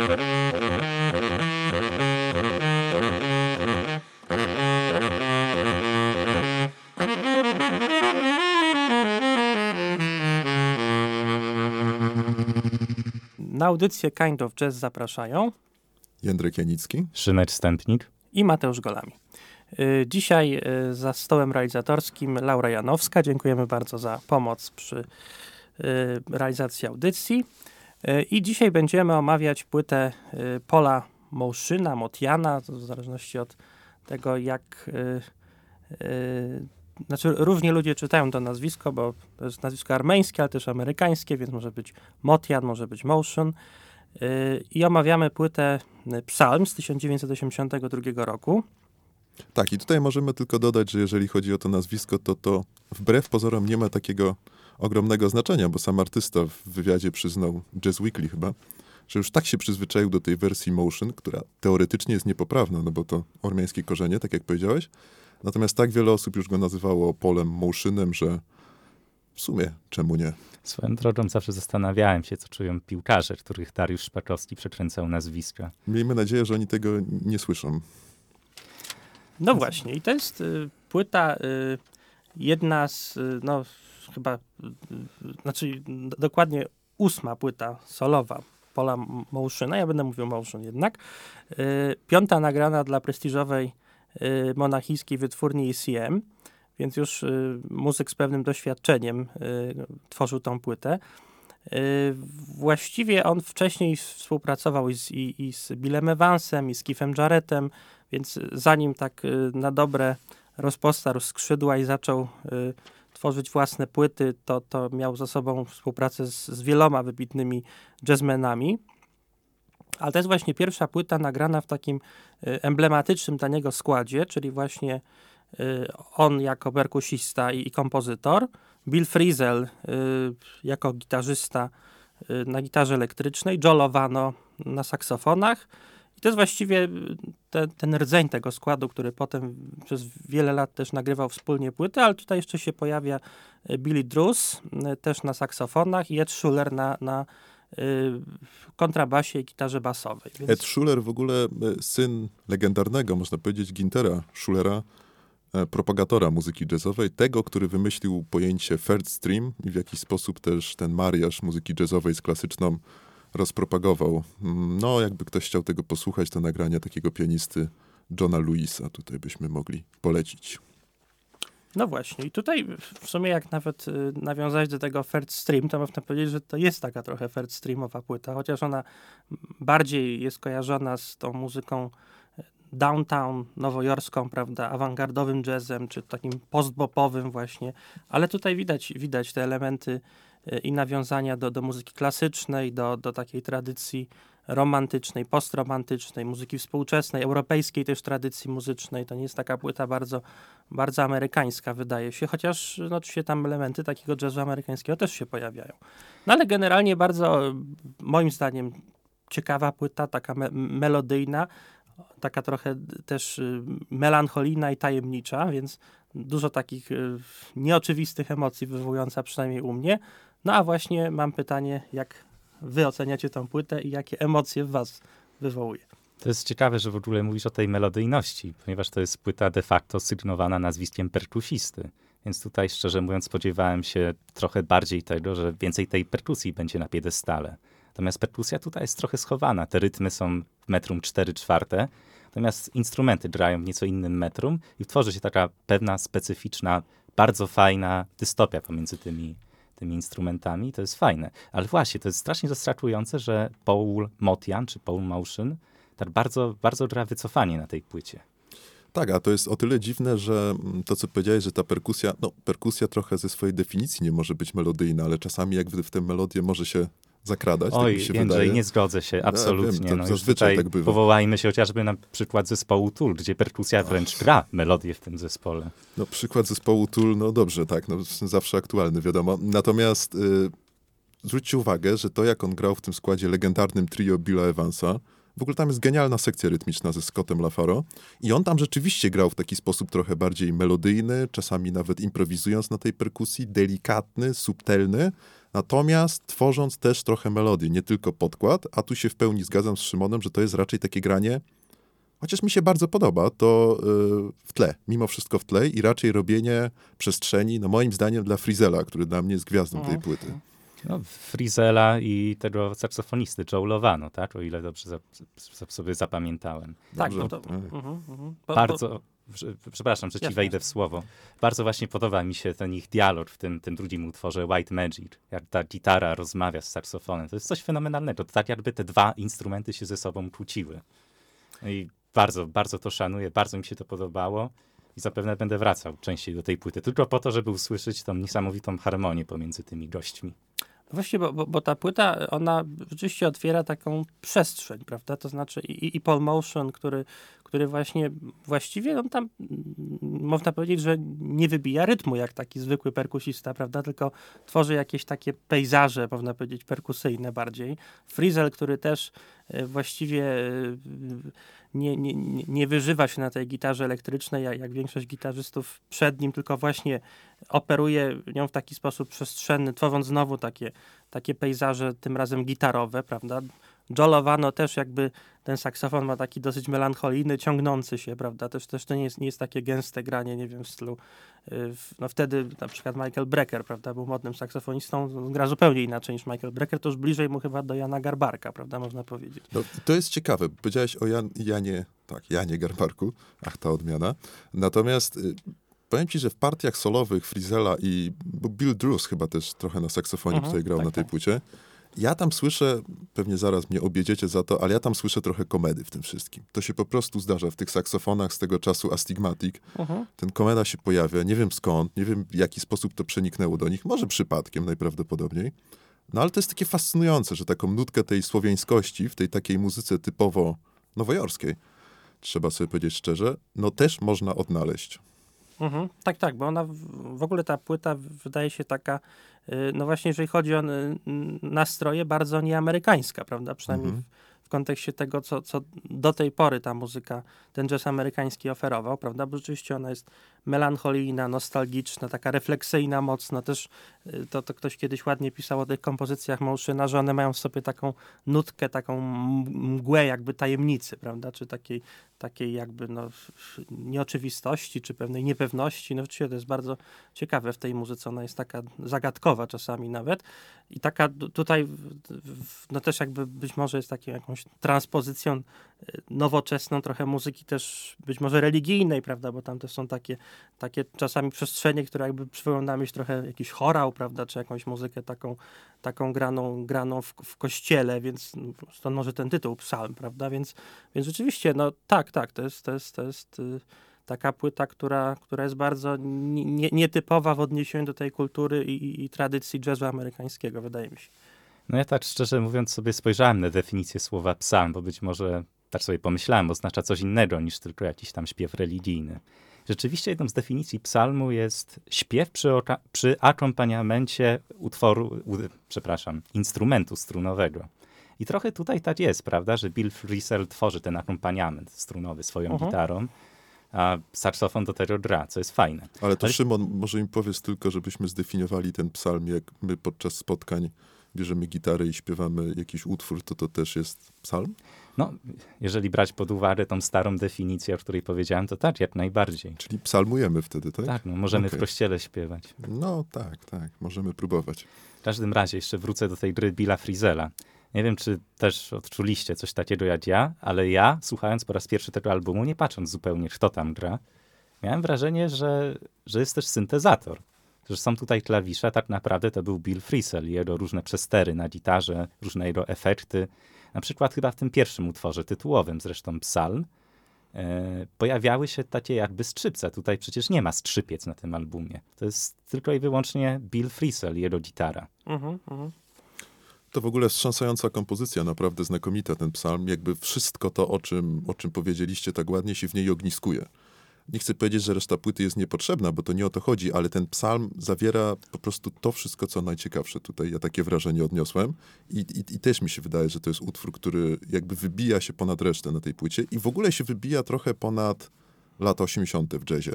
Na audycję Kind of Jazz zapraszają Jędrek Janicki, Szymer Stępnik i Mateusz Golami. Y, Dzisiaj y, za stołem realizatorskim Laura Janowska. Dziękujemy bardzo za pomoc przy y, realizacji audycji. Y, I dzisiaj będziemy omawiać płytę y, Pola Mouszyna, Motiana, w zależności od tego, jak. y, Znaczy, różnie ludzie czytają to nazwisko, bo to jest nazwisko armeńskie, ale też amerykańskie, więc może być Motian, może być Motion. I omawiamy płytę Psalm z 1982 roku. Tak, i tutaj możemy tylko dodać, że jeżeli chodzi o to nazwisko, to to wbrew pozorom nie ma takiego ogromnego znaczenia, bo sam artysta w wywiadzie przyznał Jazz Weekly chyba, że już tak się przyzwyczaił do tej wersji Motion, która teoretycznie jest niepoprawna, no bo to ormiańskie korzenie, tak jak powiedziałeś. Natomiast tak wiele osób już go nazywało Polem Motionem, że w sumie czemu nie? Swoją drogą zawsze zastanawiałem się, co czują piłkarze, których Dariusz Szpakowski przekręcał nazwiska. Miejmy nadzieję, że oni tego nie słyszą. No właśnie, i to jest y, płyta, y, jedna z, y, no chyba, y, y, znaczy dokładnie ósma płyta solowa Pola M- Mouszyna, ja będę mówił Mouszyn jednak, piąta nagrana dla prestiżowej monachijskiej wytwórni ECM, więc już muzyk z pewnym doświadczeniem tworzył tą płytę. Właściwie on wcześniej współpracował i z, i, i z Billem Evansem, i z Keithem Jarrettem, więc zanim tak na dobre rozpostarł skrzydła i zaczął y, tworzyć własne płyty, to, to miał za sobą współpracę z, z wieloma wybitnymi jazzmenami. Ale to jest właśnie pierwsza płyta nagrana w takim y, emblematycznym dla niego składzie, czyli właśnie y, on jako perkusista i, i kompozytor, Bill Frisell y, jako gitarzysta y, na gitarze elektrycznej, Joe Lovano na saksofonach. I to jest właściwie y, te, ten rdzeń tego składu, który potem przez wiele lat też nagrywał wspólnie płyty, ale tutaj jeszcze się pojawia y, Billy Drews y, też na saksofonach i Ed Schuller na, na kontrabasie i gitarze basowej. Więc... Ed Schuller w ogóle syn legendarnego, można powiedzieć, Gintera Schulera, e, propagatora muzyki jazzowej, tego, który wymyślił pojęcie third stream i w jakiś sposób też ten mariaż muzyki jazzowej z klasyczną rozpropagował. Mm, No, jakby ktoś chciał tego posłuchać, to nagrania takiego pianisty Johna Lewisa tutaj byśmy mogli polecić. No właśnie, i tutaj w sumie jak nawet y, nawiązać do tego third stream, to można powiedzieć, że to jest taka trochę third streamowa płyta, chociaż ona bardziej jest kojarzona z tą muzyką y, downtown, nowojorską, prawda, awangardowym jazzem, czy takim postbopowym właśnie, ale tutaj widać, widać te elementy i nawiązania do, do muzyki klasycznej, do, do takiej tradycji romantycznej, postromantycznej, muzyki współczesnej, europejskiej też tradycji muzycznej. To nie jest taka płyta bardzo, bardzo amerykańska, wydaje się, chociaż no, oczywiście tam elementy takiego jazzu amerykańskiego też się pojawiają. No ale generalnie bardzo, y, moim zdaniem, ciekawa płyta, taka me melodyjna, taka trochę też y, melancholijna i tajemnicza, więc dużo takich y, nieoczywistych emocji wywołująca przynajmniej u mnie. No a właśnie mam pytanie, jak wy oceniacie tą płytę i jakie emocje w was wywołuje? To jest ciekawe, że w ogóle mówisz o tej melodyjności, ponieważ to jest płyta de facto sygnowana nazwiskiem perkusisty. Więc tutaj, szczerze mówiąc, spodziewałem się trochę bardziej tego, że więcej tej perkusji będzie na piedestale. Natomiast perkusja tutaj jest trochę schowana. Te rytmy są w metrum 4 czwarte, natomiast instrumenty grają w nieco innym metrum i tworzy się taka pewna specyficzna, bardzo fajna dystopia pomiędzy tymi, tymi instrumentami. To jest fajne. Ale właśnie, to jest strasznie zaskakujące, że Paul Motian, czy Paul Motion, tak bardzo, bardzo gra wycofanie na tej płycie. Tak, a to jest o tyle dziwne, że mm, to, co powiedziałeś, że ta perkusja, no perkusja trochę ze swojej definicji nie może być melodyjna, ale czasami jak w, w tę melodię może się zakradać, tak Oj, mi się Jędrzej, wydaje. nie zgodzę się, Ja absolutnie. wiem, to no już zazwyczaj tak bywa. powołajmy się chociażby na przykład zespołu Tool, gdzie perkusja wręcz gra melodię w tym zespole. No przykład zespołu Tool, no dobrze, tak, no zawsze aktualny, wiadomo. Natomiast y, zwróćcie uwagę, że to jak on grał w tym składzie legendarnym trio Billa Evansa, W ogóle tam jest genialna sekcja rytmiczna ze Scottem LaFaro i on tam rzeczywiście grał w taki sposób trochę bardziej melodyjny, czasami nawet improwizując na tej perkusji, delikatny, subtelny, natomiast tworząc też trochę melodii, nie tylko podkład, a tu się w pełni zgadzam z Szymonem, że to jest raczej takie granie, chociaż mi się bardzo podoba, to yy, w tle, mimo wszystko w tle i raczej robienie przestrzeni, no moim zdaniem dla Frizela, który dla mnie jest gwiazdą tej płyty. No, Frizela i tego saksofonisty Joe Lovano, tak? O ile dobrze za, za, sobie zapamiętałem. Tak, Dobrze, no to, tak. mhm, mhm. Bo- Bardzo, prze- przepraszam, że ci Jasne, wejdę w słowo. Bardzo właśnie podoba mi się ten ich dialog w tym, tym drugim utworze White Magic. Jak ta gitara rozmawia z saksofonem. To jest coś fenomenalnego. To tak jakby te dwa instrumenty się ze sobą kłóciły. No I bardzo, bardzo to szanuję, bardzo mi się to podobało. I zapewne będę wracał częściej do tej płyty, tylko po to, żeby usłyszeć tą niesamowitą harmonię pomiędzy tymi gośćmi. Właśnie, bo, bo, bo ta płyta, ona rzeczywiście otwiera taką przestrzeń, prawda? To znaczy i, i Paul Motion, który, który właśnie, właściwie on tam, mm, można powiedzieć, że nie wybija rytmu jak taki zwykły perkusista, prawda? Tylko tworzy jakieś takie pejzaże, można powiedzieć, perkusyjne bardziej. Frizel, który też e, właściwie e, nie, nie, nie wyżywa się na tej gitarze elektrycznej, jak, jak większość gitarzystów przed nim, tylko właśnie operuje nią w taki sposób przestrzenny, tworząc znowu takie, takie pejzaże, tym razem gitarowe, prawda? Joe Lovano też jakby ten saksofon ma taki dosyć melancholijny, ciągnący się, prawda? Też, też to nie jest, nie jest takie gęste granie, nie wiem, w stylu... y, No wtedy na przykład Michael Brecker, prawda, był modnym saksofonistą, on gra zupełnie inaczej niż Michael Brecker, to już bliżej mu chyba do Jana Garbarka, prawda, można powiedzieć. No, to jest ciekawe. Powiedziałeś o Jan, Janie, tak, Janie Garbarku. Ach, ta odmiana. Natomiast y, powiem ci, że w partiach solowych Frizela i Bill Drews chyba też trochę na saksofonie Mhm, tutaj grał tak, na tej tak. płycie. Ja tam słyszę, pewnie zaraz mnie objedziecie za to, ale ja tam słyszę trochę komedy w tym wszystkim. To się po prostu zdarza w tych saksofonach z tego czasu Astigmatic. Mhm. Ten komeda się pojawia, nie wiem skąd, nie wiem w jaki sposób to przeniknęło do nich, może przypadkiem najprawdopodobniej. No ale to jest takie fascynujące, że taką nutkę tej słowiańskości w tej takiej muzyce typowo nowojorskiej, trzeba sobie powiedzieć szczerze, no też można odnaleźć. Mhm. Tak, tak, bo ona w, ogóle ta płyta wydaje się taka, y, no właśnie jeżeli chodzi o y, nastroje, bardzo nieamerykańska, prawda? Przynajmniej Mhm. w, w kontekście tego, co, co do tej pory ta muzyka, ten jazz amerykański oferował, prawda? Bo rzeczywiście ona jest melancholijna, nostalgiczna, taka refleksyjna mocno. Też y, to, to ktoś kiedyś ładnie pisał o tych kompozycjach Motiona, że one mają w sobie taką nutkę, taką mgłę jakby tajemnicy, prawda? Czy takiej, takiej jakby no, nieoczywistości, czy pewnej niepewności. No rzeczywiście to jest bardzo ciekawe w tej muzyce. Ona jest taka zagadkowa czasami nawet. I taka tu- tutaj, no też jakby być może jest taką jakąś transpozycją y, nowoczesną trochę muzyki też być może religijnej, prawda, bo tam też są takie, takie czasami przestrzenie, które jakby przywołują na myśl trochę jakiś chorał, prawda, czy jakąś muzykę taką, taką graną, graną w, w kościele, więc no, stąd może ten tytuł psalm, prawda, więc, więc rzeczywiście, no tak, tak, to jest, to jest, to jest y, taka płyta, która, która jest bardzo nie- nie- nietypowa w odniesieniu do tej kultury i, i, tradycji jazzu amerykańskiego, wydaje mi się. No ja tak szczerze mówiąc sobie spojrzałem na definicję słowa psalm, bo być może tak sobie pomyślałem, oznacza coś innego niż tylko jakiś tam śpiew religijny. Rzeczywiście jedną z definicji psalmu jest śpiew przy, przy akompaniamencie utworu, u, przepraszam, instrumentu strunowego. I trochę tutaj tak jest, prawda, że Bill Frisell tworzy ten akompaniament strunowy swoją Mhm. gitarą, a saksofon do tego gra, co jest fajne. Ale to Ale- Szymon, może im powiedz tylko, żebyśmy zdefiniowali ten psalm, jak my podczas spotkań bierzemy gitarę i śpiewamy jakiś utwór, to to też jest psalm? No, jeżeli brać pod uwagę tą starą definicję, o której powiedziałem, to tak, jak najbardziej. Czyli psalmujemy wtedy, tak? Tak, no, możemy Okej. w kościele śpiewać. No tak, tak, możemy próbować. W każdym razie jeszcze wrócę do tej gry Billa Frizela. Nie wiem, czy też odczuliście coś takiego jak ja, ale ja, słuchając po raz pierwszy tego albumu, nie patrząc zupełnie, kto tam gra, miałem wrażenie, że, że jest też syntezator. Że są tutaj klawisze, tak naprawdę to był Bill Frisell i jego różne przestery na gitarze, różne jego efekty. Na przykład chyba w tym pierwszym utworze tytułowym, zresztą Psalm, e, pojawiały się takie jakby skrzypce. Tutaj przecież nie ma skrzypiec na tym albumie. To jest tylko i wyłącznie Bill Frisell i jego gitara. Mhm, mhm. To w ogóle wstrząsająca kompozycja, naprawdę znakomita ten psalm. Jakby wszystko to, o czym, o czym powiedzieliście tak ładnie, się w niej ogniskuje. nie chcę powiedzieć, że reszta płyty jest niepotrzebna, bo to nie o to chodzi, ale ten psalm zawiera po prostu to wszystko, co najciekawsze tutaj. Ja takie wrażenie odniosłem i, i, i też mi się wydaje, że to jest utwór, który jakby wybija się ponad resztę na tej płycie i w ogóle się wybija trochę ponad lata 80. w jazzie,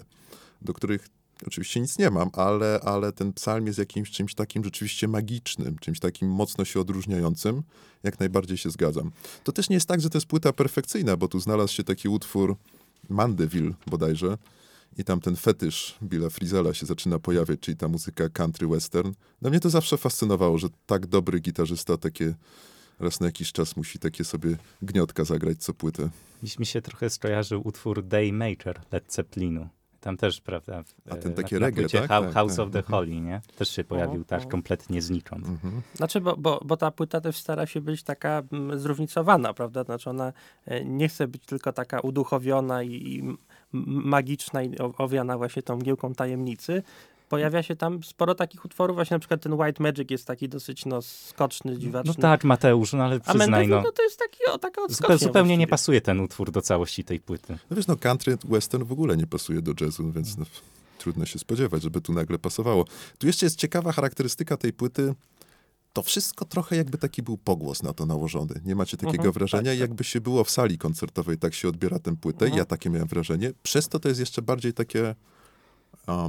do których oczywiście nic nie mam, ale, ale ten psalm jest jakimś czymś takim rzeczywiście magicznym, czymś takim mocno się odróżniającym. Jak najbardziej się zgadzam. To też nie jest tak, że to jest płyta perfekcyjna, bo tu znalazł się taki utwór Mandeville bodajże. I tam ten fetysz Billa Frizela się zaczyna pojawiać, czyli ta muzyka country western. No mnie to zawsze fascynowało, że tak dobry gitarzysta takie raz na jakiś czas musi takie sobie gniotka zagrać co płytę. Mi się trochę skojarzył utwór Day Major Led Zeppelinu. Tam też, prawda? W, A ten e, na reggae, tak? Tak, House tak. of the. Holy, nie? Też się pojawił O, tak o. kompletnie znikąd. Mhm. Znaczy, bo, bo, bo ta płyta też stara się być taka mm, zróżnicowana, prawda? Znaczy ona e, nie chce być tylko taka uduchowiona i, i magiczna i owiana właśnie tą mgiełką tajemnicy. Pojawia się tam sporo takich utworów, właśnie na przykład ten White Magic jest taki dosyć no, skoczny, dziwaczny. No tak, Mateusz, no ale A przyznaj, Mandeville, no. no to jest taki, o, taka odskocznia zupełnie nie właściwie. pasuje ten utwór do całości tej płyty. No wiesz, no country western w ogóle nie pasuje do jazzu, więc no, trudno się spodziewać, żeby tu nagle pasowało. Tu jeszcze jest ciekawa charakterystyka tej płyty. To wszystko trochę jakby taki był pogłos na to nałożony. Nie macie takiego Mhm, wrażenia, tak, tak. jakby się było w sali koncertowej, tak się odbiera tę płytę. Mhm. Ja takie miałem wrażenie. Przez to to jest jeszcze bardziej takie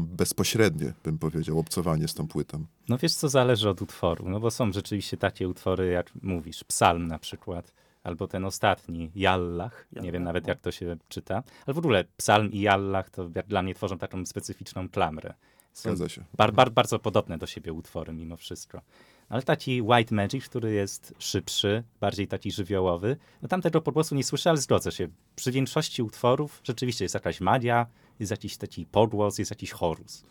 bezpośrednie, bym powiedział, obcowanie z tą płytą. No wiesz, co zależy od utworu, no bo są rzeczywiście takie utwory, jak mówisz, Psalm na przykład, albo ten ostatni, Jallach, nie wiem nawet no. jak to się czyta, ale w ogóle Psalm i Jallach to dla mnie tworzą taką specyficzną klamrę. Są Zgadza się. bar, bar, bardzo podobne do siebie utwory mimo wszystko. Ale taki White Magic, który jest szybszy, bardziej taki żywiołowy, no tam tego pogłosu nie słyszę, ale zgodzę się. Przy większości utworów rzeczywiście jest jakaś magia, jest jakiś taki pogłos, jest jakiś chorus.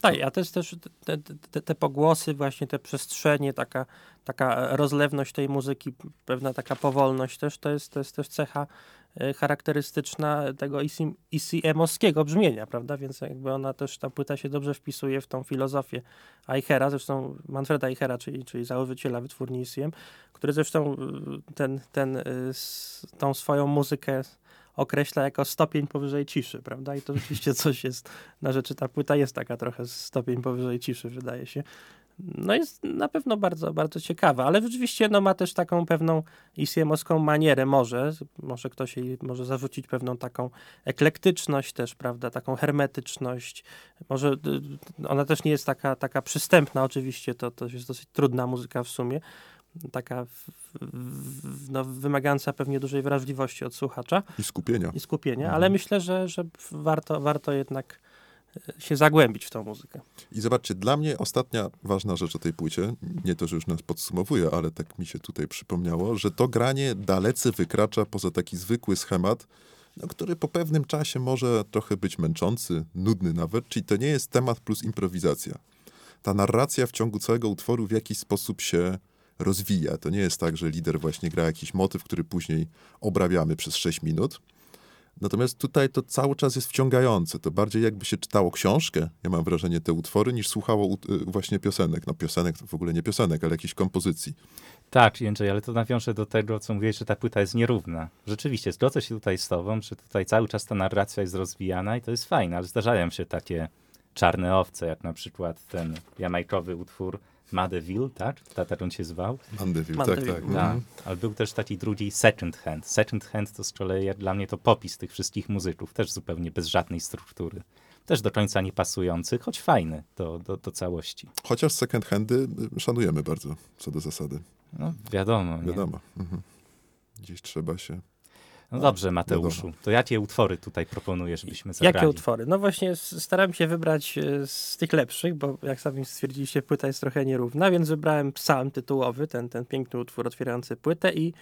Tak, a jest też te, te, te pogłosy, właśnie te przestrzenie, taka, taka rozlewność tej muzyki, pewna taka powolność też, to jest, to jest też cecha e, charakterystyczna tego ECM-owskiego brzmienia, prawda? Więc jakby ona też, ta płyta się dobrze wpisuje w tą filozofię Eichera, zresztą Manfreda Eichera, czyli, czyli założyciela wytwórni który zresztą y, ten, ten, s- tą swoją muzykę określa jako stopień powyżej ciszy, prawda? I to rzeczywiście coś jest na rzeczy. Ta płyta jest taka trochę stopień powyżej ciszy, wydaje się. No jest na pewno bardzo, bardzo ciekawa, ale rzeczywiście no, ma też taką pewną isjemowską manierę może, może ktoś jej może zarzucić pewną taką eklektyczność też, prawda, taką hermetyczność. Może y, ona też nie jest taka, taka przystępna oczywiście, to, to jest dosyć trudna muzyka w sumie, taka no, wymagająca pewnie dużej wrażliwości od słuchacza I skupienia. i skupienia, Mhm. ale myślę, że, że warto, warto jednak e, się zagłębić w tą muzykę. I zobaczcie, dla mnie ostatnia ważna rzecz o tej płycie, nie to, że już nas podsumowuje, ale tak mi się tutaj przypomniało, że to granie dalece wykracza poza taki zwykły schemat, no, który po pewnym czasie może trochę być męczący, nudny nawet, czyli to nie jest temat plus improwizacja. Ta narracja w ciągu całego utworu w jakiś sposób się rozwija. To nie jest tak, że lider właśnie gra jakiś motyw, który później obrabiamy przez 6 minut. Natomiast tutaj to cały czas jest wciągające. To bardziej jakby się czytało książkę, ja mam wrażenie, te utwory, niż słuchało y, właśnie piosenek. No piosenek to w ogóle nie piosenek, ale jakichś kompozycji. Tak, Jędrzej, ale to nawiąże do tego, co mówiłeś, że ta płyta jest nierówna. Rzeczywiście, zgodzę się tutaj z tobą, że tutaj cały czas ta narracja jest rozwijana i to jest fajne, ale zdarzają się takie czarne owce, jak na przykład ten jamajkowy utwór Madeville, tak? Ta, tak on się zwał. Mandeville, Mandeville. tak, tak. Tak, Mhm. ale był też taki drugi Second Hand. Second Hand to z kolei dla mnie to popis tych wszystkich muzyków, też zupełnie bez żadnej struktury. Też do końca nie pasujący, choć fajny do, do, do całości. Chociaż second handy y, szanujemy bardzo, co do zasady. No wiadomo, nie? Wiadomo. Mhm. Gdzieś trzeba się... No dobrze, Mateuszu, to jakie utwory tutaj proponujesz, żebyśmy zagrali? Jakie utwory? No właśnie staram się wybrać e, z tych lepszych, bo jak sami stwierdziliście, płyta jest trochę nierówna, więc wybrałem psalm tytułowy, ten, ten piękny utwór otwierający płytę i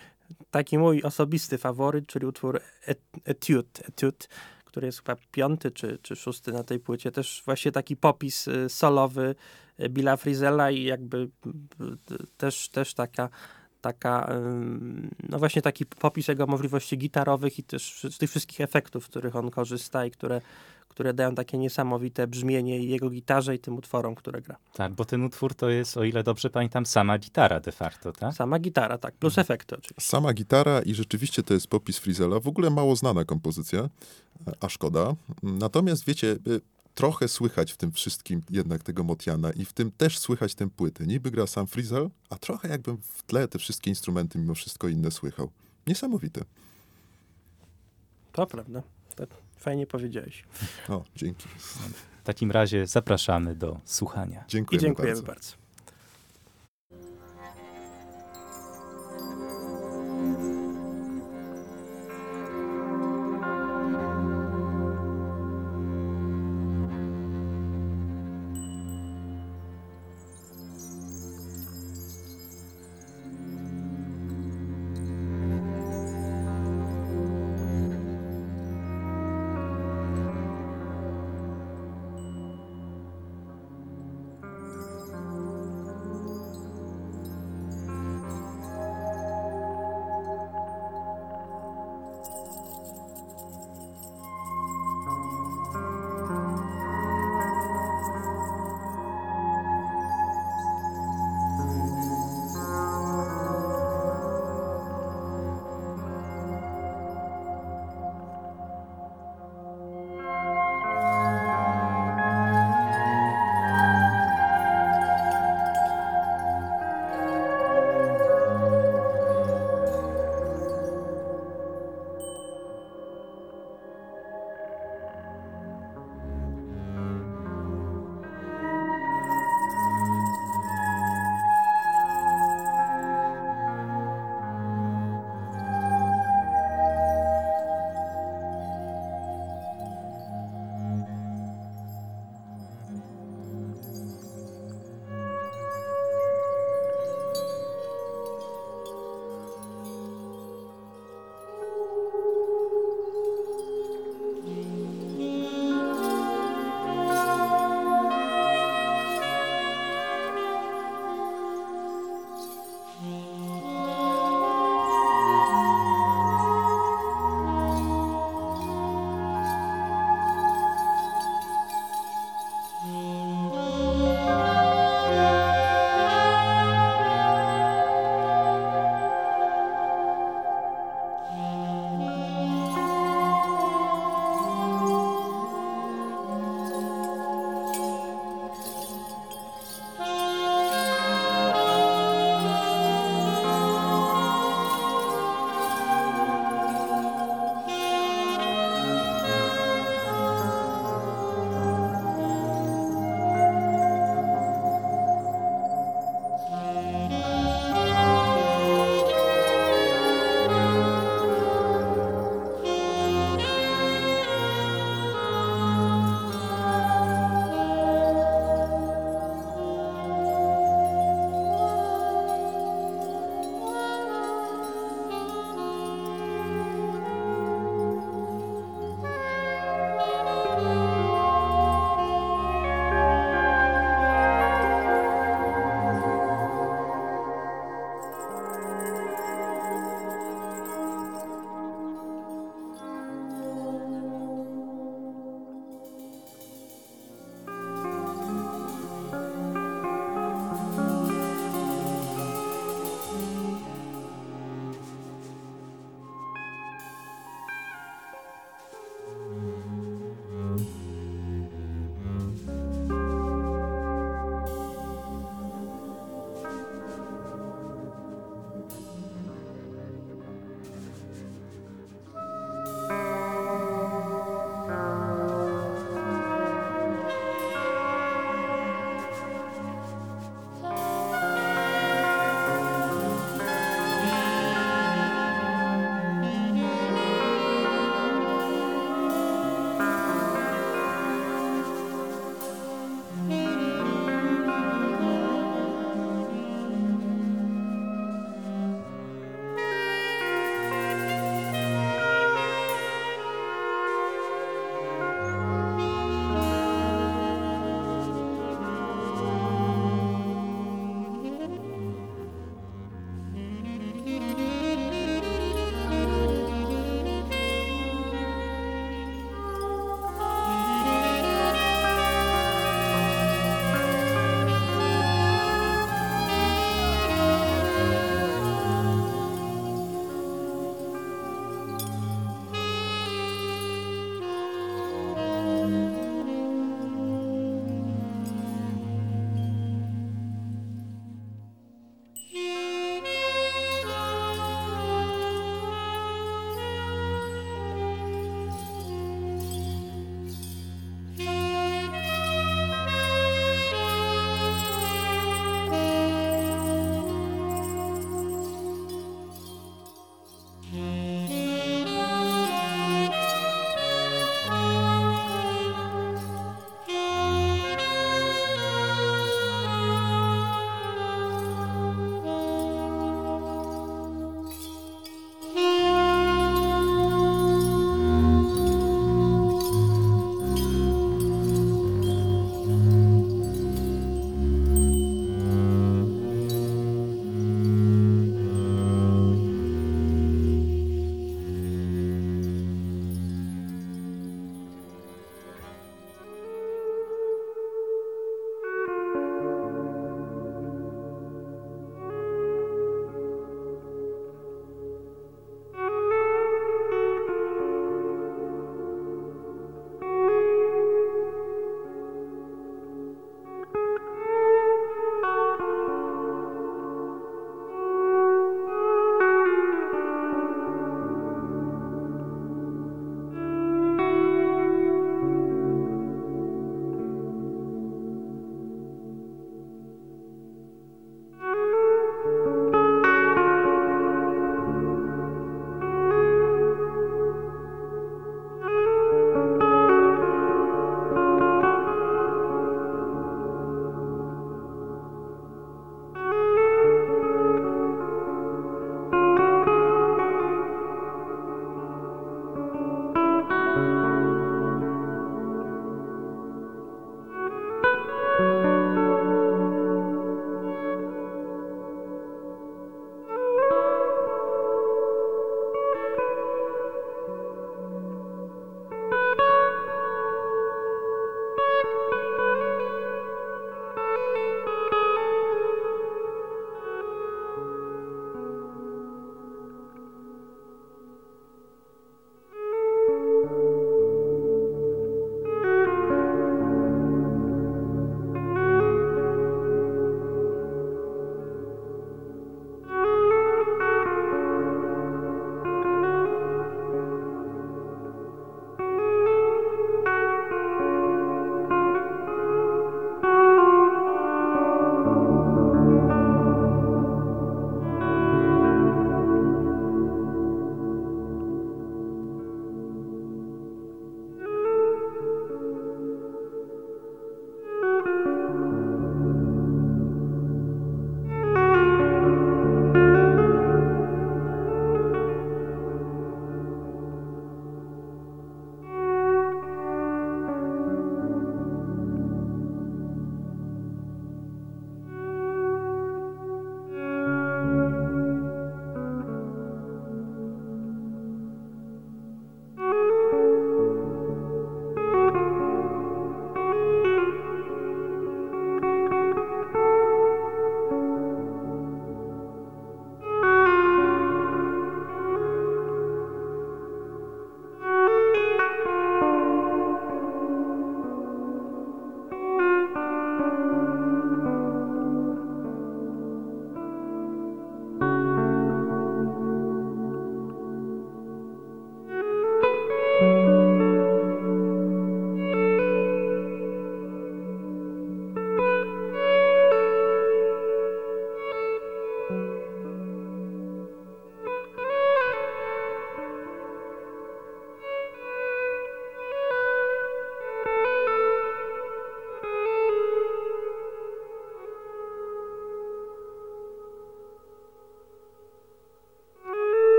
taki mój osobisty faworyt, czyli utwór Et- Etude, Etude który jest chyba piąty czy, czy szósty na tej płycie. Też właśnie taki popis e, solowy e, Billa Frizella i jakby też, też taka taka, no właśnie taki popis jego możliwości gitarowych i też tych wszystkich efektów, z których on korzysta i które, które dają takie niesamowite brzmienie jego gitarze i tym utworom, które gra. Tak, bo ten utwór to jest, o ile dobrze pamiętam, sama gitara de facto, tak? Sama gitara, tak, plus efekty oczywiście. Sama gitara i rzeczywiście to jest popis Frizela. W ogóle mało znana kompozycja, a szkoda. Natomiast wiecie, y, trochę słychać w tym wszystkim jednak tego Motiana i w tym też słychać tę płytę. Niby gra sam Frizel, a trochę jakbym w tle te wszystkie instrumenty mimo wszystko inne słychał. Niesamowite. To prawda. Tak fajnie powiedziałeś. O, dzięki. W takim razie zapraszamy do słuchania. I Dziękujemy dziękujemy bardzo. bardzo.